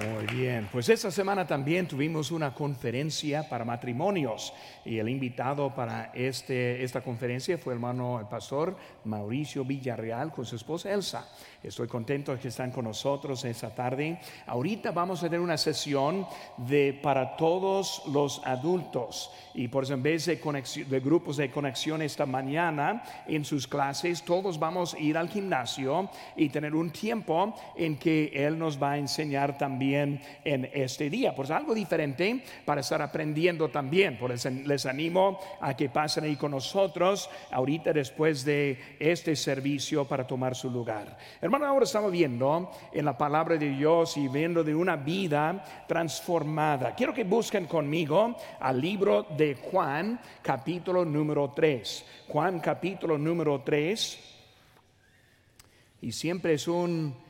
Muy bien, pues esta semana también tuvimos una conferencia para matrimonios y el invitado para este, esta conferencia fue hermano, el pastor Mauricio Villarreal con su esposa Elsa. Estoy contento que están con nosotros esta tarde. Ahorita vamos a tener una sesión de para todos los adultos y por eso en vez de, de grupos de conexión esta mañana en sus clases, todos vamos a ir al gimnasio y tener un tiempo en que él nos va a enseñar también en este día. Pues algo diferente para estar aprendiendo también. Por eso les animo a que pasen ahí con nosotros ahorita después de este servicio para tomar su lugar. Hermano, ahora estamos viendo en la palabra de Dios y viendo de una vida transformada. Quiero que busquen conmigo al libro de Juan, capítulo número 3. Juan, capítulo número 3. Y siempre es un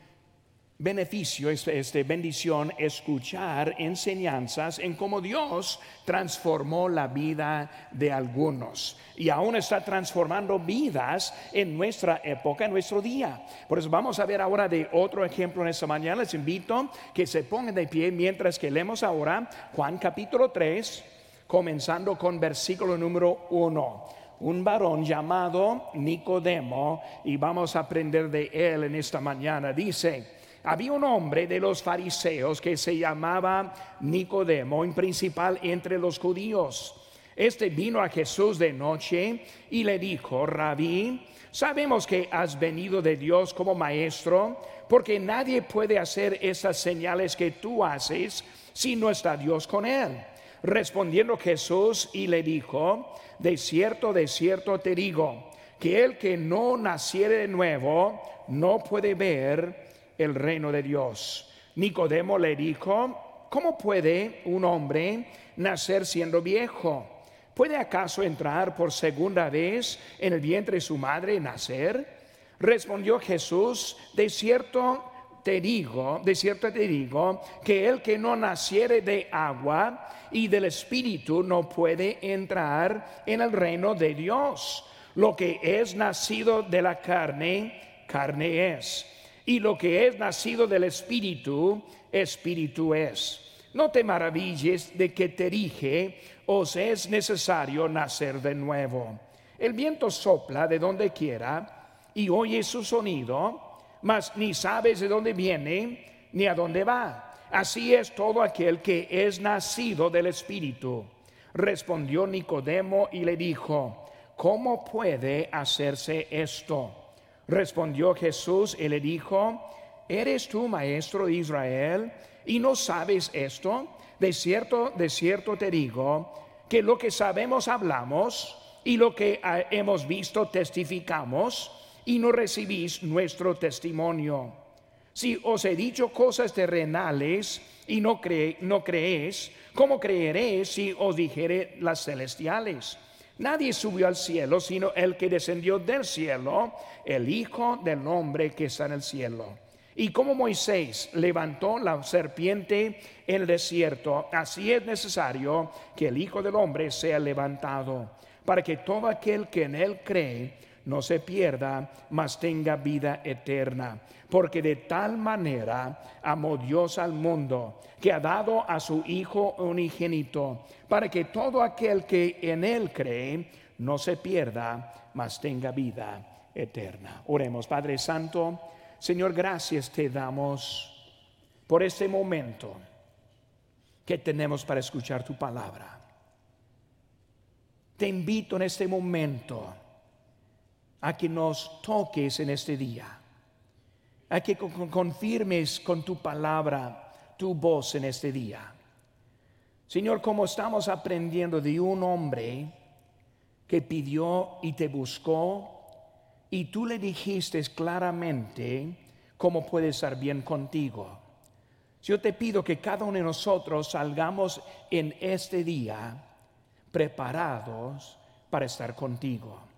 beneficio, este, bendición, escuchar enseñanzas en cómo Dios transformó la vida de algunos y aún está transformando vidas en nuestra época, en nuestro día. Por eso vamos a ver ahora de otro ejemplo en esta mañana. Les invito que se pongan de pie mientras que leemos ahora Juan capítulo 3, comenzando con versículo número 1 un varón llamado Nicodemo y vamos a aprender de él en esta mañana. Dice, había un hombre de los fariseos que se llamaba Nicodemo, en principal entre los judíos. Este vino a Jesús de noche y le dijo, Rabí, sabemos que has venido de Dios como maestro, porque nadie puede hacer esas señales que tú haces si no está Dios con él. Respondiendo Jesús y le dijo, de cierto, de cierto te digo, que el que no naciere de nuevo no puede ver el reino de Dios. Nicodemo le dijo, ¿cómo puede un hombre nacer siendo viejo? ¿Puede acaso entrar por segunda vez en el vientre de su madre y nacer? Respondió Jesús, de cierto te digo, de cierto te digo, que el que no naciere de agua y del Espíritu no puede entrar en el reino de Dios. Lo que es nacido de la carne, carne es y lo que es nacido del Espíritu, Espíritu es. No te maravilles de que te dije, os es necesario nacer de nuevo. El viento sopla de donde quiera y oye su sonido, mas ni sabes de dónde viene ni a dónde va. Así es todo aquel que es nacido del Espíritu. Respondió Nicodemo y le dijo, ¿cómo puede hacerse esto? Respondió Jesús y le dijo, ¿eres tú maestro de Israel y no sabes esto? De cierto, de cierto te digo, que lo que sabemos hablamos y lo que hemos visto testificamos y no recibís nuestro testimonio. Si os he dicho cosas terrenales y no, no creéis, ¿cómo creeréis si os dijere las celestiales? Nadie subió al cielo sino el que descendió del cielo, el Hijo del hombre que está en el cielo. Y como Moisés levantó la serpiente en el desierto, así es necesario que el Hijo del hombre sea levantado, para que todo aquel que en él cree no se pierda, mas tenga vida eterna. Porque de tal manera amó Dios al mundo, que ha dado a su Hijo unigénito, para que todo aquel que en Él cree no se pierda, mas tenga vida eterna. Oremos, Padre Santo, Señor, gracias te damos por este momento que tenemos para escuchar tu palabra. Te invito en este momento a que nos toques en este día, a que confirmes con tu palabra tu voz en este día. Señor, como estamos aprendiendo de un hombre que pidió y te buscó y tú le dijiste claramente cómo puede estar bien contigo. Yo te pido que cada uno de nosotros salgamos en este día preparados para estar contigo.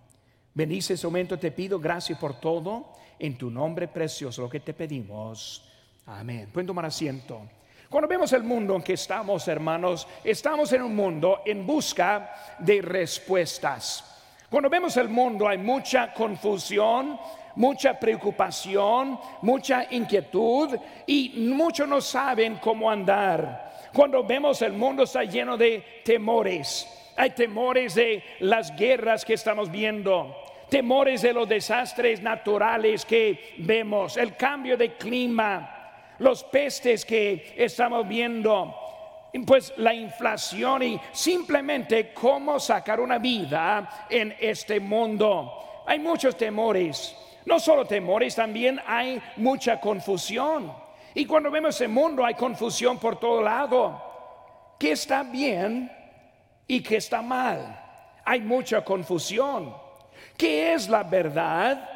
Bendice ese momento, te pido gracias por todo. En tu nombre precioso, lo que te pedimos. Amén. Pueden tomar asiento. Cuando vemos el mundo en que estamos, hermanos, estamos en un mundo en busca de respuestas. Cuando vemos el mundo hay mucha confusión, mucha preocupación, mucha inquietud y muchos no saben cómo andar. Cuando vemos el mundo está lleno de temores. Hay temores de las guerras que estamos viendo, temores de los desastres naturales que vemos, el cambio de clima, los pestes que estamos viendo, pues la inflación y simplemente cómo sacar una vida en este mundo. Hay muchos temores, no solo temores, también hay mucha confusión. Y cuando vemos el mundo hay confusión por todo lado. ¿Qué está bien y qué está mal? Hay mucha confusión. ¿Qué es la verdad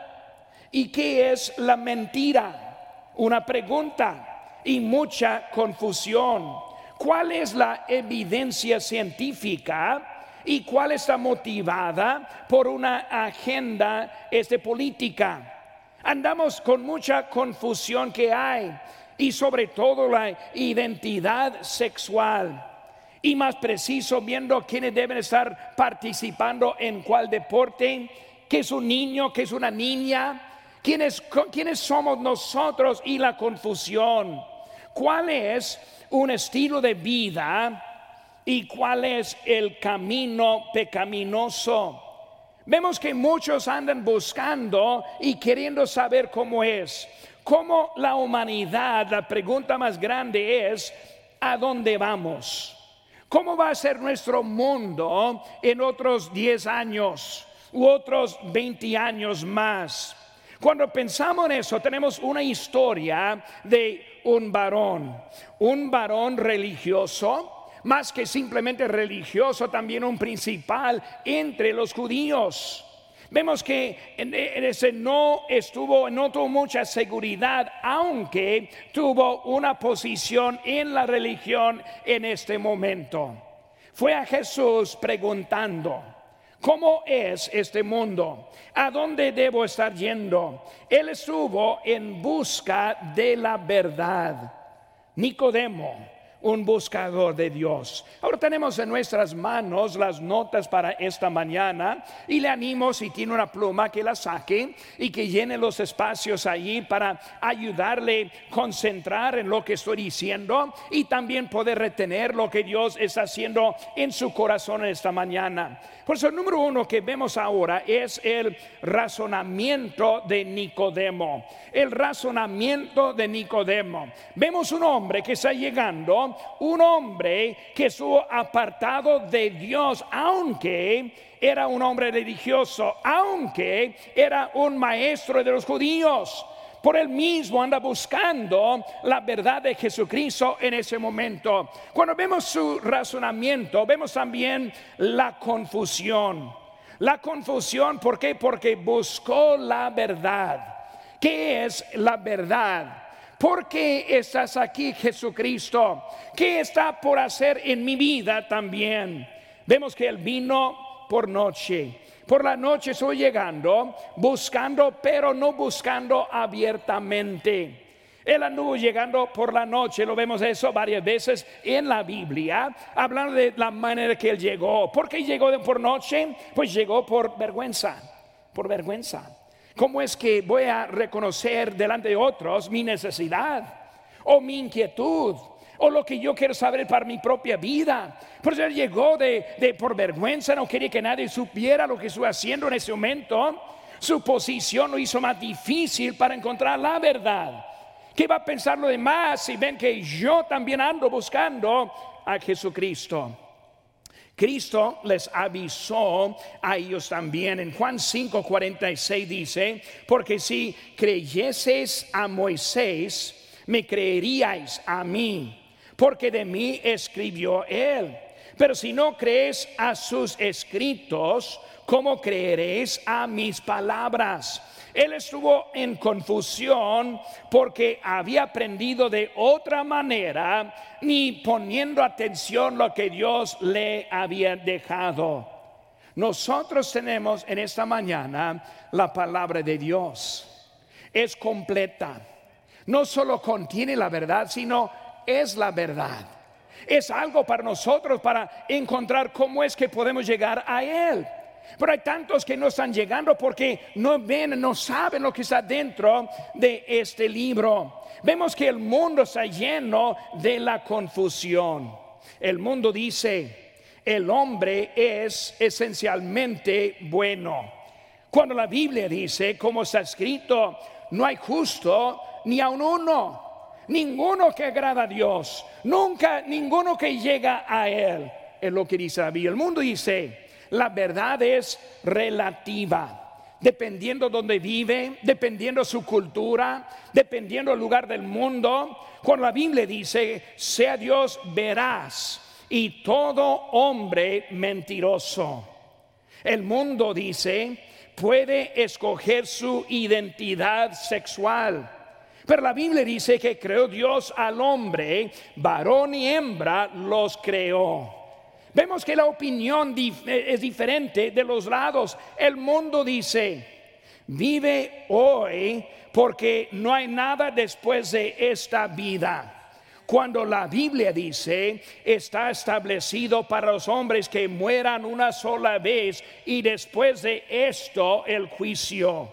y qué es la mentira? Una pregunta y mucha confusión. ¿Cuál es la evidencia científica? y cuál está motivada por una agenda este, política. Andamos con mucha confusión que hay y sobre todo la identidad sexual. Y más preciso, viendo quiénes deben estar participando en cuál deporte, qué es un niño, qué es una niña, quiénes, quiénes somos nosotros y la confusión. ¿Cuál es un estilo de vida y cuál es el camino pecaminoso? Vemos que muchos andan buscando y queriendo saber cómo es. Como la humanidad, la pregunta más grande es, ¿a dónde vamos? ¿Cómo va a ser nuestro mundo en otros 10 años u otros 20 años más? Cuando pensamos en eso, tenemos una historia de un varón, un varón religioso, más que simplemente religioso, también un principal entre los judíos. Vemos que ese no estuvo, no tuvo mucha seguridad, aunque tuvo una posición en la religión en este momento. Fue a Jesús preguntando, ¿Cómo es este mundo? ¿A dónde debo estar yendo? Él estuvo en busca de la verdad. Nicodemo un buscador de Dios. Ahora tenemos en nuestras manos las notas para esta mañana y le animo si tiene una pluma que la saque y que llene los espacios allí para ayudarle a concentrar en lo que estoy diciendo y también poder retener lo que Dios está haciendo en su corazón esta mañana. Por eso el número uno que vemos ahora es el razonamiento de Nicodemo. El razonamiento de Nicodemo. Vemos un hombre que está llegando un hombre que estuvo apartado de Dios, aunque era un hombre religioso, aunque era un maestro de los judíos. Por él mismo anda buscando la verdad de Jesucristo en ese momento. Cuando vemos su razonamiento, vemos también la confusión. La confusión, ¿por qué? Porque buscó la verdad. ¿Qué es la verdad? ¿Por qué estás aquí, Jesucristo? ¿Qué está por hacer en mi vida también? Vemos que Él vino por noche. Por la noche estoy llegando, buscando, pero no buscando abiertamente. Él anduvo llegando por la noche, lo vemos eso varias veces en la Biblia, hablando de la manera que él llegó. ¿Por qué llegó por noche? Pues llegó por vergüenza, por vergüenza. ¿Cómo es que voy a reconocer delante de otros mi necesidad o mi inquietud? o lo que yo quiero saber para mi propia vida. Por eso él llegó de, por vergüenza, no quería que nadie supiera lo que estoy haciendo en ese momento. Su posición lo hizo más difícil para encontrar la verdad. ¿Qué va a pensar lo demás si ven que yo también ando buscando a Jesucristo? Cristo les avisó a ellos también. En Juan 5:46 dice, porque si creyeseis a Moisés, me creeríais a mí, porque de mí escribió él. Pero si no crees a sus escritos, ¿cómo creeréis a mis palabras? Él estuvo en confusión porque había aprendido de otra manera, ni poniendo atención lo que Dios le había dejado. Nosotros tenemos en esta mañana la palabra de Dios. Es completa. No solo contiene la verdad, sino es la verdad. Es algo para nosotros para encontrar cómo es que podemos llegar a Él. Pero hay tantos que no están llegando porque no ven, no saben lo que está dentro de este libro. Vemos que el mundo está lleno de la confusión. El mundo dice, el hombre es esencialmente bueno. Cuando la Biblia dice, como está escrito, no hay justo ni a uno, ninguno que agrada a Dios, nunca ninguno que llega a Él, es lo que dice la Biblia. El mundo dice, la verdad es relativa. Dependiendo donde vive, dependiendo su cultura, dependiendo el lugar del mundo. Cuando la Biblia dice, sea Dios veraz y todo hombre mentiroso. El mundo dice, puede escoger su identidad sexual. Pero la Biblia dice que creó Dios al hombre, varón y hembra los creó. Vemos que la opinión es diferente de los lados. El mundo dice, vive hoy porque no hay nada después de esta vida. Cuando la Biblia dice, está establecido para los hombres que mueran una sola vez y después de esto el juicio.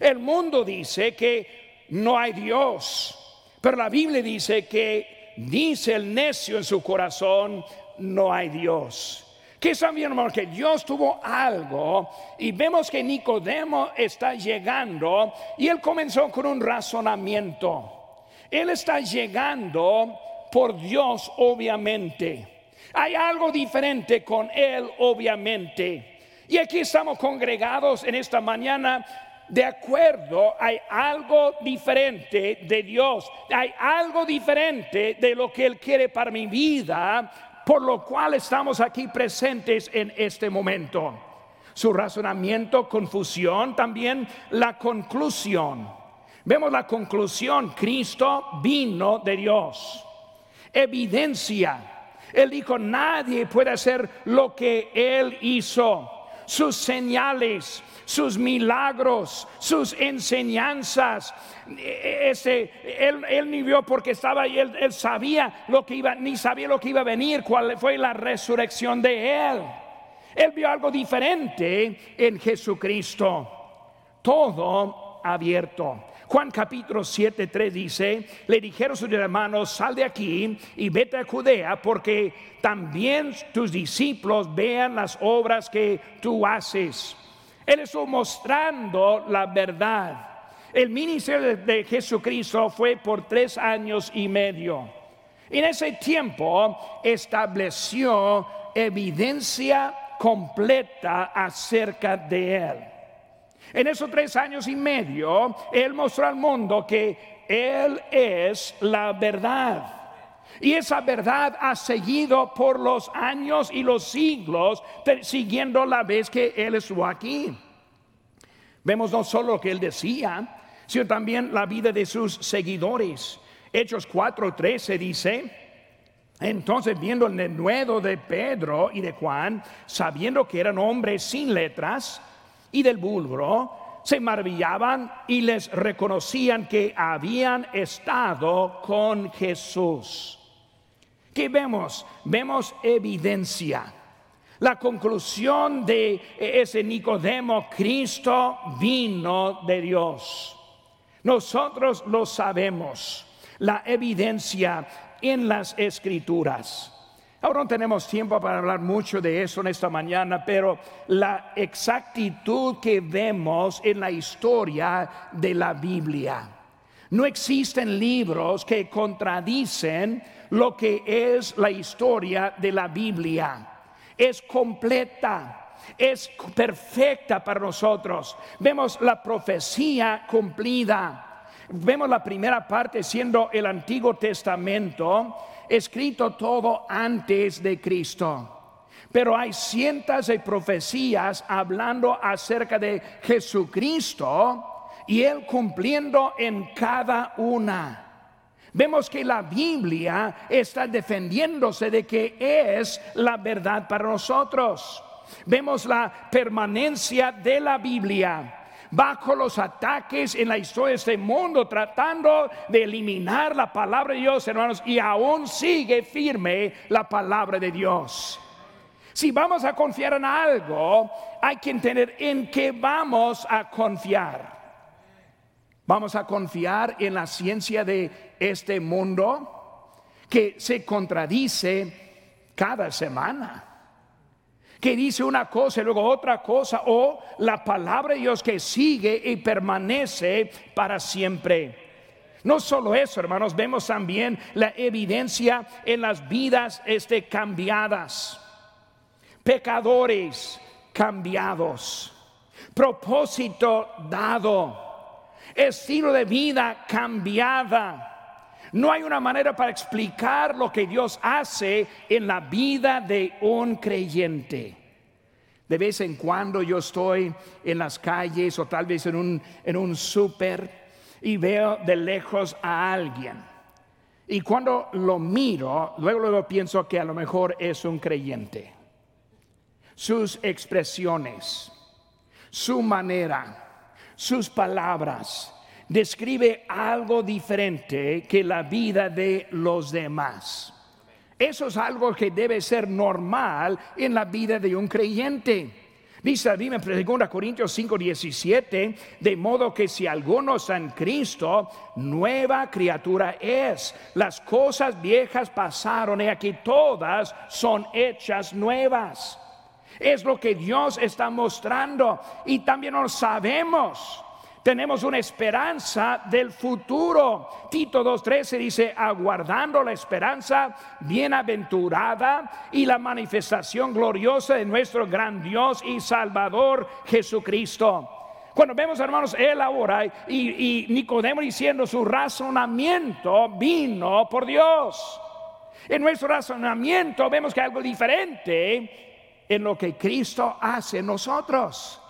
El mundo dice que no hay Dios, pero la Biblia dice que dice el necio en su corazón, no hay Dios. Que bien, hermano, que Dios tuvo algo y vemos que Nicodemo está llegando y él comenzó con un razonamiento. Él está llegando por Dios, obviamente. Hay algo diferente con Él, obviamente. Y aquí estamos congregados en esta mañana de acuerdo, hay algo diferente de Dios, hay algo diferente de lo que Él quiere para mi vida, por lo cual estamos aquí presentes en este momento. Su razonamiento, confusión, también la conclusión. Vemos la conclusión, Cristo vino de Dios. Evidencia. Él dijo, nadie puede hacer lo que Él hizo. Sus señales, sus milagros, sus enseñanzas. Ese, él, él, ni vio porque estaba ahí, él, él, sabía lo que iba, ni sabía lo que iba a venir, cuál fue la resurrección de él. Él vio algo diferente en Jesucristo. Todo abierto. Juan capítulo 7, 3 dice, le dijeron sus hermanos, sal de aquí y vete a Judea, porque también tus discípulos vean las obras que tú haces. Él estuvo mostrando la verdad. El ministerio de Jesucristo fue por tres años y medio. En ese tiempo estableció evidencia completa acerca de Él. En esos tres años y medio, Él mostró al mundo que Él es la verdad. Y esa verdad ha seguido por los años y los siglos, siguiendo la vez que Él estuvo aquí. Vemos no solo lo que Él decía, sino también la vida de sus seguidores. Hechos 4:13 dice, entonces viendo el denuedo de Pedro y de Juan, sabiendo que eran hombres sin letras y del vulgo, se maravillaban y les reconocían que habían estado con Jesús. ¿Qué vemos? Vemos evidencia. La conclusión de ese Nicodemo, Cristo vino de Dios. Nosotros lo sabemos, la evidencia en las escrituras. Ahora no tenemos tiempo para hablar mucho de eso en esta mañana, pero la exactitud que vemos en la historia de la Biblia. No existen libros que contradicen lo que es la historia de la Biblia. Es completa, es perfecta para nosotros. Vemos la profecía cumplida. Vemos la primera parte siendo el Antiguo Testamento, escrito todo antes de Cristo. Pero hay cientos de profecías hablando acerca de Jesucristo y Él cumpliendo en cada una. Vemos que la Biblia está defendiéndose de que es la verdad para nosotros. Vemos la permanencia de la Biblia bajo los ataques en la historia de este mundo, tratando de eliminar la palabra de Dios, hermanos, y aún sigue firme la palabra de Dios. Si vamos a confiar en algo, hay que entender en qué vamos a confiar. Vamos a confiar en la ciencia de este mundo que se contradice cada semana. Que dice una cosa y luego otra cosa, o la palabra de Dios que sigue y permanece para siempre. No solo eso, hermanos, vemos también la evidencia en las vidas este, cambiadas pecadores cambiados, propósito dado, estilo de vida cambiada. No hay una manera para explicar lo que Dios hace en la vida de un creyente. De vez en cuando yo estoy en las calles o tal vez en un, en un súper y veo de lejos a alguien. Y cuando lo miro, luego, luego pienso que a lo mejor es un creyente sus expresiones, su manera, sus palabras, describe algo diferente que la vida de los demás. Eso es algo que debe ser normal en la vida de un creyente. Dice la Biblia en 2 Corintios 5, 17, de modo que si alguno está Cristo, nueva criatura es. Las cosas viejas pasaron y aquí todas son hechas nuevas. Es lo que Dios está mostrando y también lo sabemos. Tenemos una esperanza del futuro. Tito 2.13 dice, aguardando la esperanza bienaventurada y la manifestación gloriosa de nuestro gran Dios y Salvador Jesucristo. Cuando vemos, hermanos, él ahora y, y Nicodemo diciendo su razonamiento vino por Dios. En nuestro razonamiento vemos que algo diferente en lo que Cristo hace en nosotros.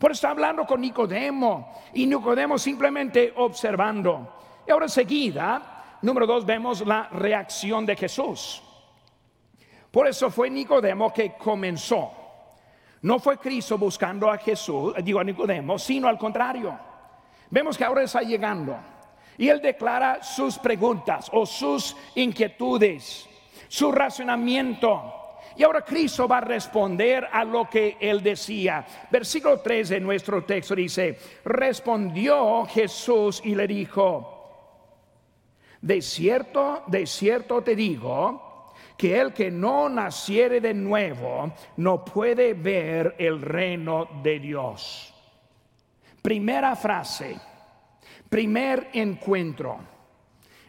Por eso está hablando con Nicodemo y Nicodemo simplemente observando. Y ahora enseguida, número dos, vemos la reacción de Jesús. Por eso fue Nicodemo que comenzó. No fue Cristo buscando a Jesús, digo a Nicodemo, sino al contrario. Vemos que ahora está llegando y él declara sus preguntas o sus inquietudes, su razonamiento y ahora Cristo va a responder a lo que él decía. Versículo 3 de nuestro texto dice, respondió Jesús y le dijo, de cierto, de cierto te digo, que el que no naciere de nuevo no puede ver el reino de Dios. Primera frase, primer encuentro.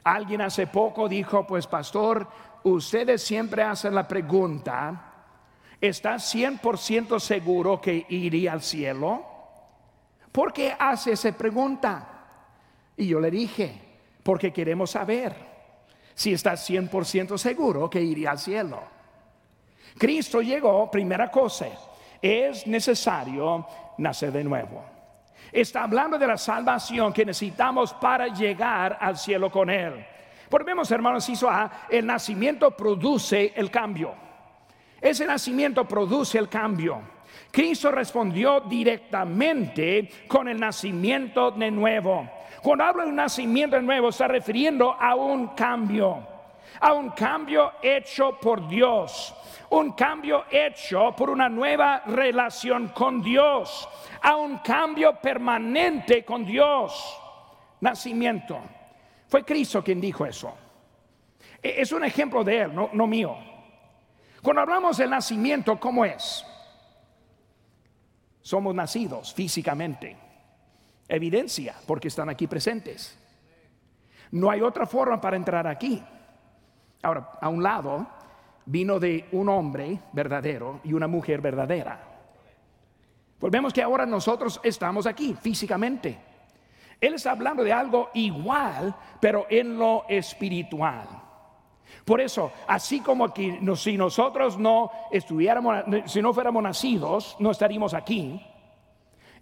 Alguien hace poco dijo, pues pastor, ustedes siempre hacen la pregunta, ¿estás 100% seguro que iría al cielo? ¿Por qué hace esa pregunta? Y yo le dije, porque queremos saber si estás 100% seguro que iría al cielo. Cristo llegó, primera cosa, es necesario nacer de nuevo. Está hablando de la salvación que necesitamos para llegar al cielo con Él. Porque vemos, hermanos, hizo el nacimiento produce el cambio. Ese nacimiento produce el cambio. Cristo respondió directamente con el nacimiento de nuevo. Cuando habla de un nacimiento de nuevo, está refiriendo a un cambio, a un cambio hecho por Dios, un cambio hecho por una nueva relación con Dios, a un cambio permanente con Dios. Nacimiento. Fue Cristo quien dijo eso. E, es un ejemplo de él, no, mío. Cuando hablamos del nacimiento, ¿cómo es? Somos nacidos físicamente. Evidencia, porque están aquí presentes. No hay otra forma para entrar aquí. Ahora, a un lado vino de un hombre verdadero y una mujer verdadera. Volvemos que ahora nosotros estamos aquí físicamente. Él está hablando de algo igual, pero en lo espiritual. Por eso, así como si nosotros no estuviéramos, si no fuéramos nacidos, no estaríamos aquí.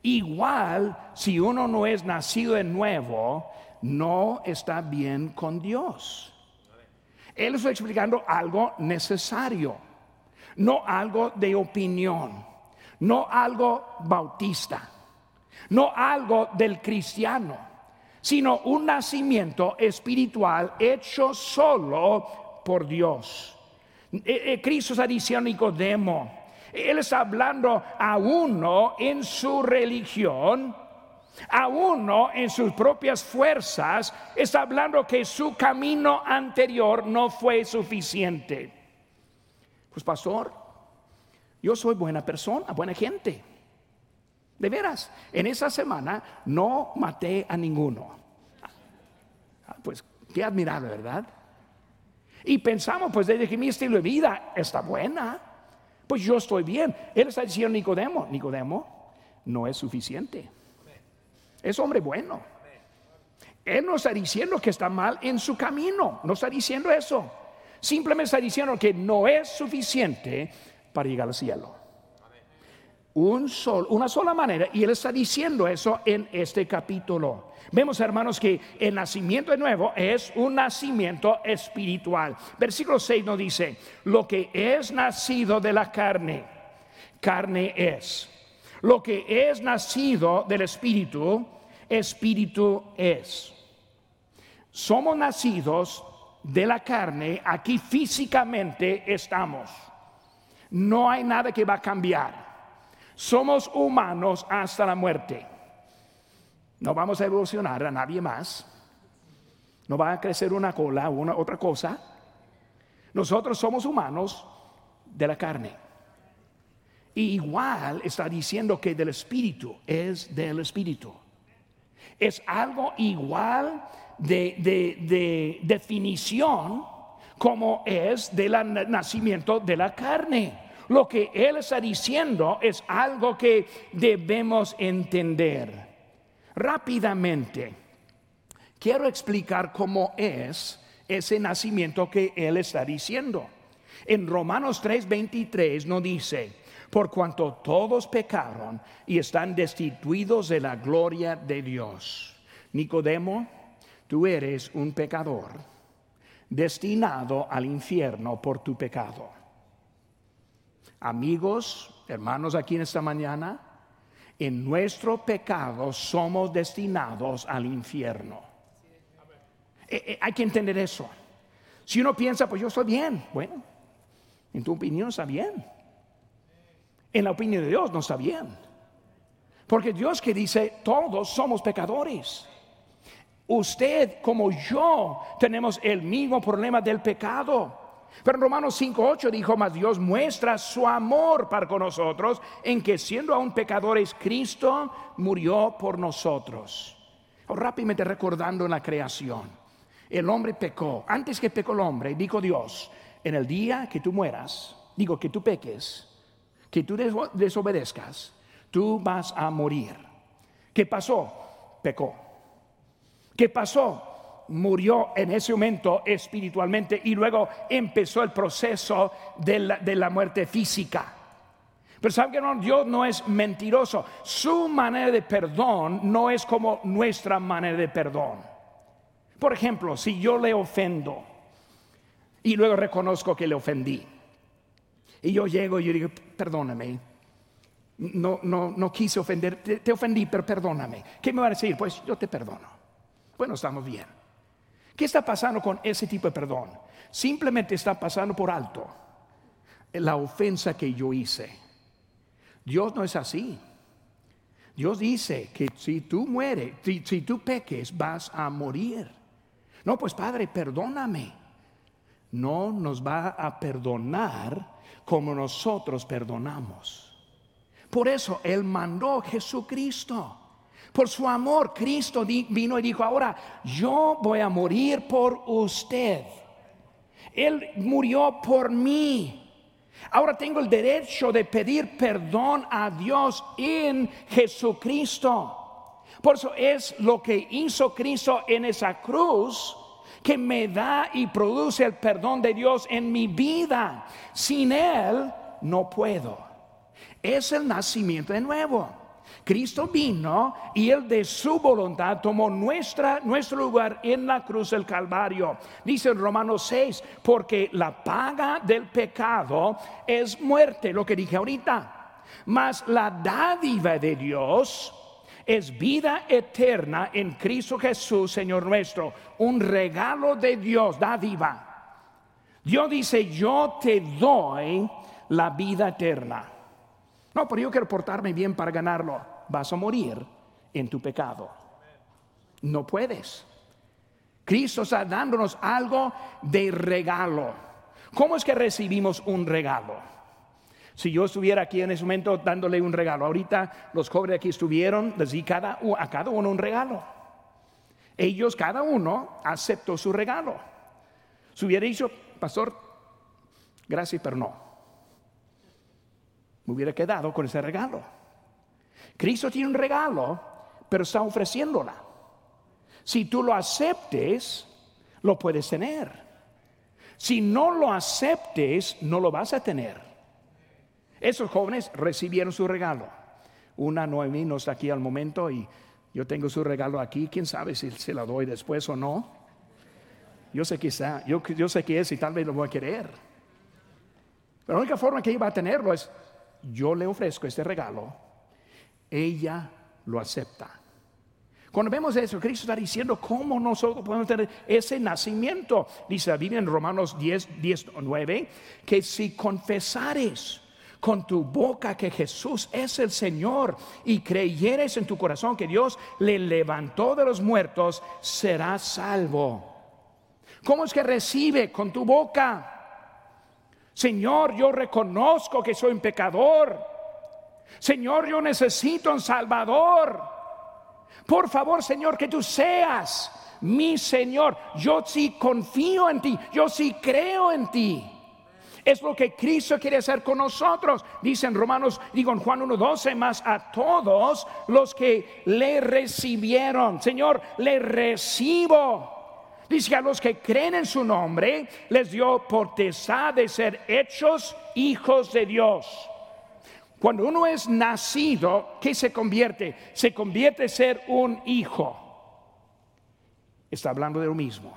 Igual, si uno no es nacido de nuevo, no está bien con Dios. Él está explicando algo necesario, no algo de opinión, no algo bautista no algo del cristiano, sino un nacimiento espiritual hecho solo por Dios. Eh, eh, Cristo está diciendo Nicodemo, Él está hablando a uno en su religión, a uno en sus propias fuerzas, está hablando que su camino anterior no fue suficiente. Pues pastor, yo soy buena persona, buena gente. De veras, en esa semana no maté a ninguno. Ah, pues qué admirable, ¿verdad? Y pensamos, pues desde que mi estilo de vida está buena, pues yo estoy bien. Él está diciendo Nicodemo, Nicodemo no es suficiente. Es hombre bueno. Él no está diciendo que está mal en su camino, no está diciendo eso. Simplemente está diciendo que no es suficiente para llegar al cielo. Una sola manera, y él está diciendo eso en este capítulo. Vemos, hermanos, que el nacimiento de nuevo es un nacimiento espiritual. Versículo 6 nos dice, lo que es nacido de la carne, carne es. Lo que es nacido del espíritu, espíritu es. Somos nacidos de la carne, aquí físicamente estamos. No hay nada que va a cambiar. Somos humanos hasta la muerte. No vamos a evolucionar a nadie más. No va a crecer una cola o una otra cosa. Nosotros somos humanos de la carne. Y igual está diciendo que del espíritu es del espíritu. Es algo igual de, de definición como es del nacimiento de la carne. Lo que Él está diciendo es algo que debemos entender. Rápidamente, quiero explicar cómo es ese nacimiento que Él está diciendo. En Romanos 3:23 nos dice, por cuanto todos pecaron y están destituidos de la gloria de Dios. Nicodemo, tú eres un pecador, destinado al infierno por tu pecado. Amigos, hermanos aquí en esta mañana, en nuestro pecado somos destinados al infierno. Eh, eh, hay que entender eso. Si uno piensa, pues yo estoy bien, bueno, en tu opinión está bien. En la opinión de Dios no está bien. Porque Dios que dice, todos somos pecadores. Usted como yo tenemos el mismo problema del pecado. Pero en Romanos 5.8 dijo, más Dios muestra su amor para con nosotros en que siendo aún pecadores, Cristo murió por nosotros. rápidamente recordando en la creación, el hombre pecó. Antes que pecó el hombre, dijo Dios, en el día que tú mueras, digo que tú peques, que tú desobedezcas, tú vas a morir. ¿Qué pasó? Pecó. ¿Qué pasó? Murió en ese momento espiritualmente y luego empezó el proceso de la, muerte física. Pero saben que no, Dios no es mentiroso. Su manera de perdón no es como nuestra manera de perdón. Por ejemplo, si yo le ofendo y luego reconozco que le ofendí, y yo llego y yo digo, perdóname, no, no, no quise ofender, te, te ofendí, pero perdóname. ¿Qué me va a decir? Pues yo te perdono. Bueno, estamos bien. ¿Qué está pasando con ese tipo de perdón? Simplemente está pasando por alto la ofensa que yo hice. Dios no es así. Dios dice que si tú mueres, si, tú peques, vas a morir. No, pues Padre, perdóname. No nos va a perdonar como nosotros perdonamos. Por eso Él mandó Jesucristo. Por su amor, Cristo vino y dijo, ahora yo voy a morir por usted. Él murió por mí. Ahora tengo el derecho de pedir perdón a Dios en Jesucristo. Por eso es lo que hizo Cristo en esa cruz que me da y produce el perdón de Dios en mi vida. Sin Él no puedo. Es el nacimiento de nuevo. Cristo vino y Él de su voluntad tomó nuestra, nuestro lugar en la cruz del Calvario. Dice en Romanos 6, porque la paga del pecado es muerte, lo que dije ahorita. Mas la dádiva de Dios es vida eterna en Cristo Jesús, Señor nuestro. Un regalo de Dios, dádiva. Dios dice, yo te doy la vida eterna. No, pero yo quiero portarme bien para ganarlo. Vas a morir en tu pecado. No puedes. Cristo está dándonos algo de regalo. ¿Cómo es que recibimos un regalo? Si yo estuviera aquí en ese momento dándole un regalo, ahorita los jóvenes aquí estuvieron, les di cada, a cada uno un regalo. Ellos, cada uno, aceptó su regalo. Si hubiera dicho, pastor, gracias, pero no. Me hubiera quedado con ese regalo. Cristo tiene un regalo, pero está ofreciéndola. Si tú lo aceptes, lo puedes tener. Si no lo aceptes, no lo vas a tener. Esos jóvenes recibieron su regalo. Una Noemí no está aquí al momento y yo tengo su regalo aquí. ¿Quién sabe si se la doy después o no? Yo sé que está, yo, sé que es y tal vez lo voy a querer. Pero la única forma que va a tenerlo es, yo le ofrezco este regalo, ella lo acepta. Cuando vemos eso, Cristo está diciendo cómo nosotros podemos tener ese nacimiento. Dice la Biblia en Romanos 10, 10 9, que si confesares con tu boca que Jesús es el Señor y creyeres en tu corazón que Dios le levantó de los muertos, serás salvo. ¿Cómo es que recibe con tu boca? Señor, yo reconozco que soy un pecador. Señor, yo necesito un Salvador. Por favor, Señor, que tú seas mi Señor. Yo sí confío en ti. Yo sí creo en ti. Es lo que Cristo quiere hacer con nosotros. Dice Romanos, digo en Juan 1.12, más a todos los que le recibieron. Señor, le recibo. Dice a los que creen en su nombre, les dio potestad de ser hechos hijos de Dios. Cuando uno es nacido, ¿qué se convierte? Se convierte en ser un hijo. Está hablando de lo mismo.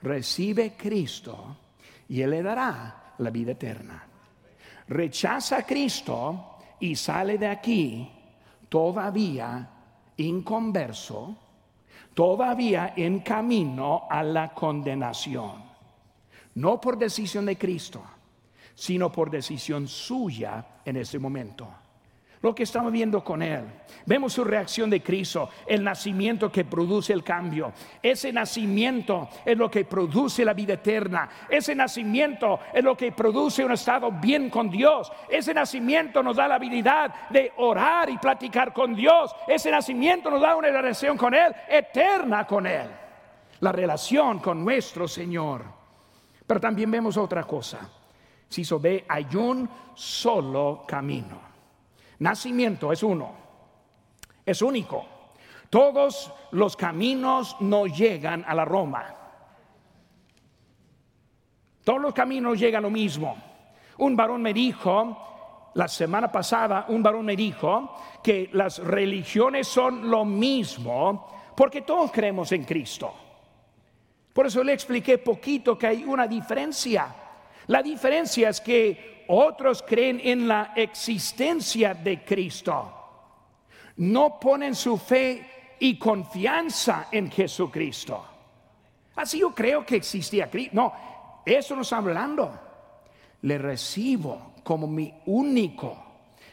Recibe Cristo y Él le dará la vida eterna. Rechaza a Cristo y sale de aquí todavía inconverso todavía en camino a la condenación. No por decisión de Cristo, sino por decisión suya en ese momento lo que estamos viendo con él. Vemos su reacción de Cristo, el nacimiento que produce el cambio. Ese nacimiento es lo que produce la vida eterna. Ese nacimiento es lo que produce un estado bien con Dios. Ese nacimiento nos da la habilidad de orar y platicar con Dios. Ese nacimiento nos da una relación con Él, eterna con Él. La relación con nuestro Señor. Pero también vemos otra cosa. Si ve, hay un solo camino. Nacimiento es uno, es único. Todos los caminos no llegan a la Roma. Todos los caminos llegan a lo mismo. Un varón me dijo, la semana pasada, un varón me dijo que las religiones son lo mismo porque todos creemos en Cristo. Por eso le expliqué poquito que hay una diferencia. La diferencia es que otros creen en la existencia de Cristo. No ponen su fe y confianza en Jesucristo. Así yo creo que existía Cristo. No, eso no está hablando. Le recibo como mi único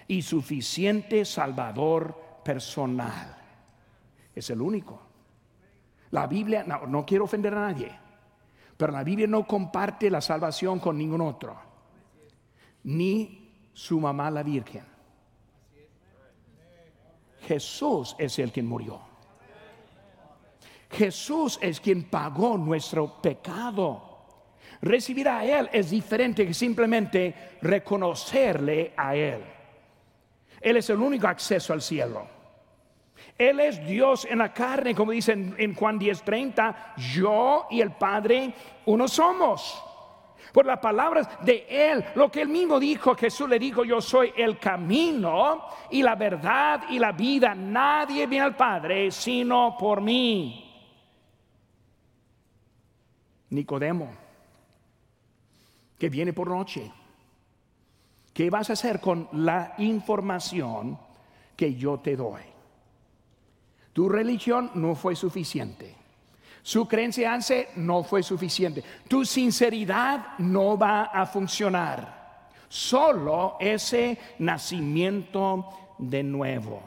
y suficiente Salvador personal. Es el único. La Biblia, no, no quiero ofender a nadie, pero la Biblia no comparte la salvación con ningún otro ni su mamá la Virgen. Jesús es el quien murió. Jesús es quien pagó nuestro pecado. Recibir a Él es diferente que simplemente reconocerle a Él. Él es el único acceso al cielo. Él es Dios en la carne, como dice en, en Juan 10:30, yo y el Padre uno somos por las palabras de Él, lo que Él mismo dijo, Jesús le dijo, yo soy el camino y la verdad y la vida. Nadie viene al Padre sino por mí. Nicodemo, que viene por noche. ¿Qué vas a hacer con la información que yo te doy? Tu religión no fue suficiente. Su creencia no fue suficiente. Tu sinceridad no va a funcionar. Solo ese nacimiento de nuevo.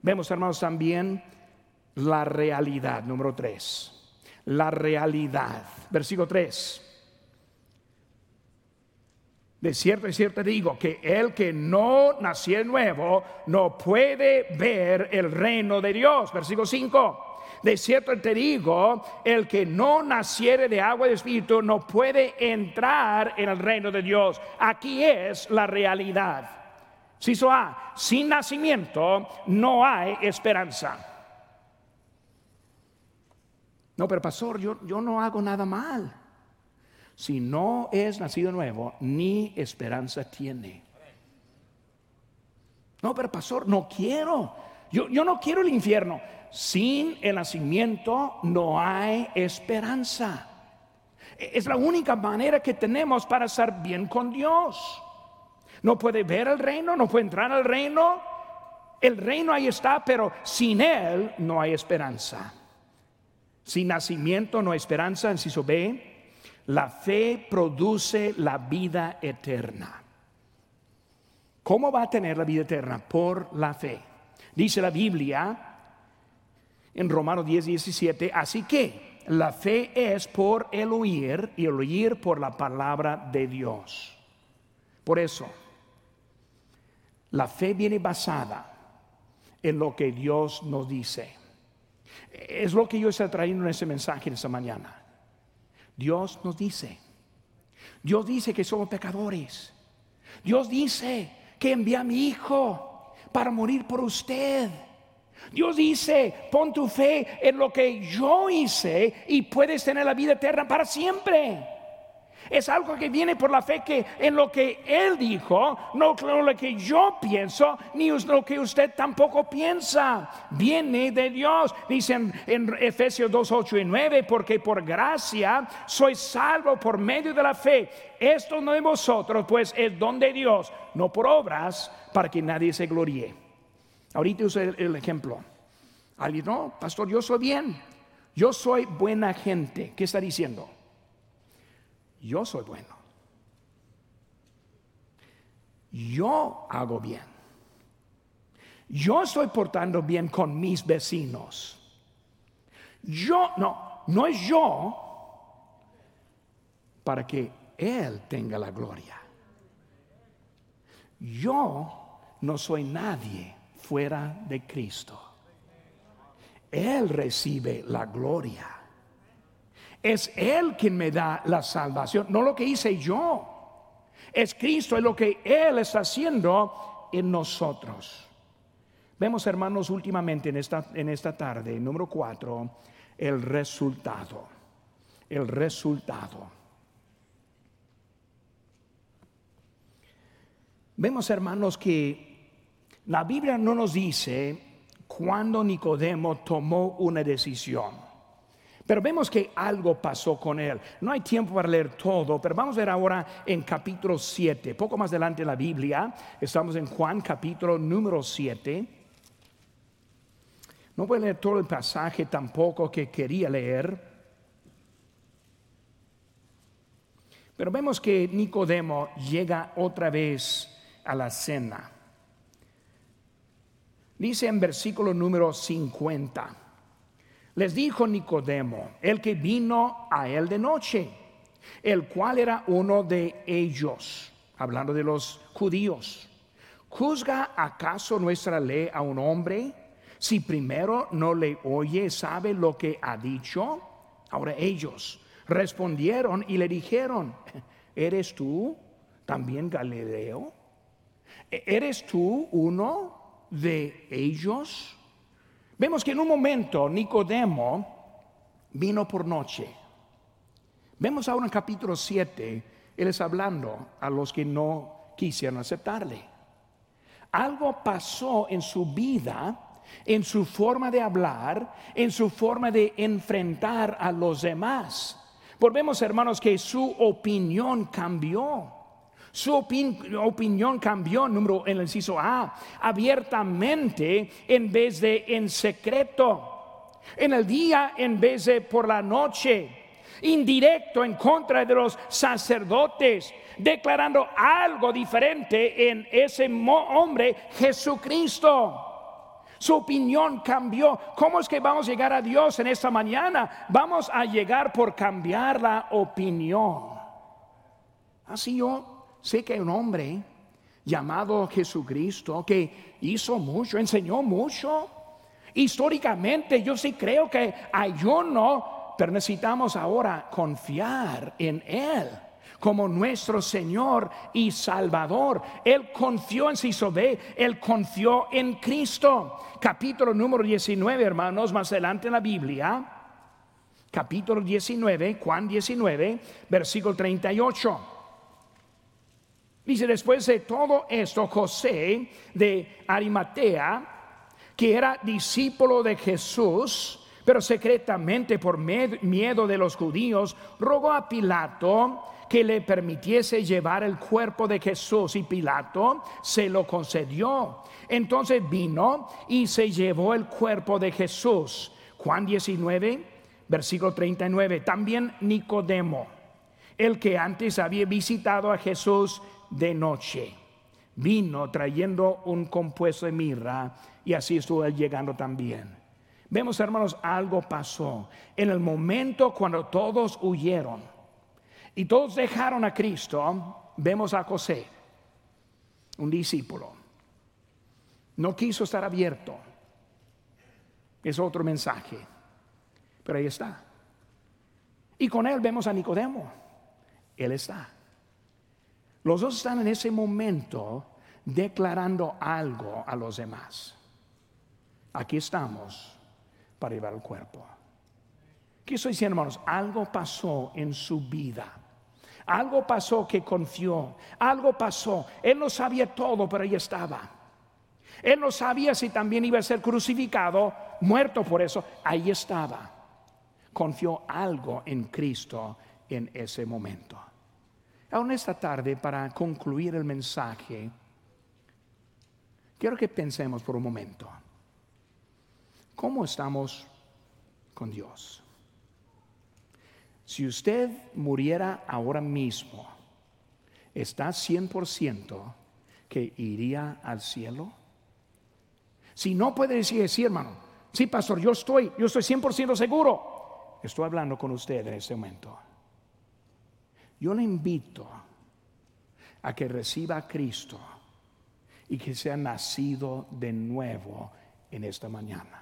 Vemos, hermanos, también la realidad, número tres. La realidad. Versículo 3. De cierto y cierto digo que el que no nació nuevo no puede ver el reino de Dios. Versículo 5. De cierto te digo, el que no naciere de agua y de espíritu no puede entrar en el reino de Dios. Aquí es la realidad. Si so A, sin nacimiento no hay esperanza. No, pero pastor, yo, yo no hago nada mal. Si no es nacido nuevo, ni esperanza tiene. No, pero pastor, no quiero. Yo, yo no quiero el infierno. Sin el nacimiento no hay esperanza. Es la única manera que tenemos para estar bien con Dios. No puede ver el reino, no puede entrar al reino. El reino ahí está, pero sin Él no hay esperanza. Sin nacimiento no hay esperanza, inciso B. La fe produce la vida eterna. ¿Cómo va a tener la vida eterna? Por la fe. Dice la Biblia en Romanos 10, 17. Así que la fe es por el oír y el oír por la palabra de Dios. Por eso, la fe viene basada en lo que Dios nos dice. Es lo que yo estoy trayendo en ese mensaje en esta mañana. Dios nos dice. Dios dice que somos pecadores. Dios dice que envía a mi hijo para morir por usted. Dios dice, pon tu fe en lo que yo hice y puedes tener la vida eterna para siempre. Es algo que viene por la fe que en lo que Él dijo, no lo que yo pienso, ni lo que usted tampoco piensa. Viene de Dios. Dicen en Efesios 2, 8 y 9, porque por gracia soy salvo por medio de la fe. Esto no de vosotros, pues es don de Dios, no por obras, para que nadie se gloríe. Ahorita usé el, ejemplo. Alguien, no, pastor, yo soy bien. Yo soy buena gente. ¿Qué está diciendo? Yo soy bueno. Yo hago bien. Yo estoy portando bien con mis vecinos. Yo, no, no es yo para que Él tenga la gloria. Yo no soy nadie fuera de Cristo. Él recibe la gloria. Es Él quien me da la salvación, no lo que hice yo. Es Cristo, es lo que Él está haciendo en nosotros. Vemos, hermanos, últimamente en esta, en esta tarde, número cuatro, el resultado. El resultado. Vemos, hermanos, que la Biblia no nos dice cuándo Nicodemo tomó una decisión. Pero vemos que algo pasó con él. No hay tiempo para leer todo, pero vamos a ver ahora en capítulo 7. Poco más adelante en la Biblia, estamos en Juan capítulo número 7. No voy a leer todo el pasaje tampoco que quería leer. Pero vemos que Nicodemo llega otra vez a la cena. Dice en versículo número 50, les dijo Nicodemo, el que vino a él de noche, el cual era uno de ellos, hablando de los judíos. ¿Juzga acaso nuestra ley a un hombre si primero no le oye, sabe lo que ha dicho? Ahora ellos respondieron y le dijeron, ¿eres tú también Galileo? ¿Eres tú uno de ellos? Vemos que en un momento Nicodemo vino por noche. Vemos ahora en capítulo 7, él es hablando a los que no quisieron aceptarle. Algo pasó en su vida, en su forma de hablar, en su forma de enfrentar a los demás. Volvemos, hermanos, que su opinión cambió. Su opinión cambió, número en el inciso A, abiertamente en vez de en secreto. En el día en vez de por la noche. Indirecto en contra de los sacerdotes, declarando algo diferente en ese hombre Jesucristo. Su opinión cambió. ¿Cómo es que vamos a llegar a Dios en esta mañana? Vamos a llegar por cambiar la opinión. Así yo sé que hay un hombre llamado Jesucristo que hizo mucho, enseñó mucho. Históricamente yo sí creo que ayuno, pero necesitamos ahora confiar en Él como nuestro Señor y Salvador. Él confió en Sisobé, Él confió en Cristo. Capítulo número 19, hermanos, más adelante en la Biblia. Capítulo 19, Juan 19, versículo 38. Dice, después de todo esto, José de Arimatea, que era discípulo de Jesús, pero secretamente por miedo de los judíos, rogó a Pilato que le permitiese llevar el cuerpo de Jesús y Pilato se lo concedió. Entonces vino y se llevó el cuerpo de Jesús. Juan 19, versículo 39. También Nicodemo, el que antes había visitado a Jesús de noche. Vino trayendo un compuesto de mirra y así estuvo llegando también. Vemos, hermanos, algo pasó. En el momento cuando todos huyeron y todos dejaron a Cristo, vemos a José, un discípulo. No quiso estar abierto. Es otro mensaje. Pero ahí está. Y con él vemos a Nicodemo. Él está. Los dos están en ese momento declarando algo a los demás. Aquí estamos para llevar el cuerpo. ¿Qué estoy diciendo, hermanos? Algo pasó en su vida. Algo pasó que confió. Algo pasó. Él no sabía todo, pero ahí estaba. Él no sabía si también iba a ser crucificado, muerto por eso. Ahí estaba. Confió algo en Cristo en ese momento. Aún esta tarde, para concluir el mensaje, quiero que pensemos por un momento. ¿Cómo estamos con Dios? Si usted muriera ahora mismo, ¿está 100% que iría al cielo? Si no puede decir, sí hermano, sí pastor, yo estoy, yo estoy 100% seguro. Estoy hablando con usted en este momento. Yo le invito a que reciba a Cristo y que sea nacido de nuevo en esta mañana.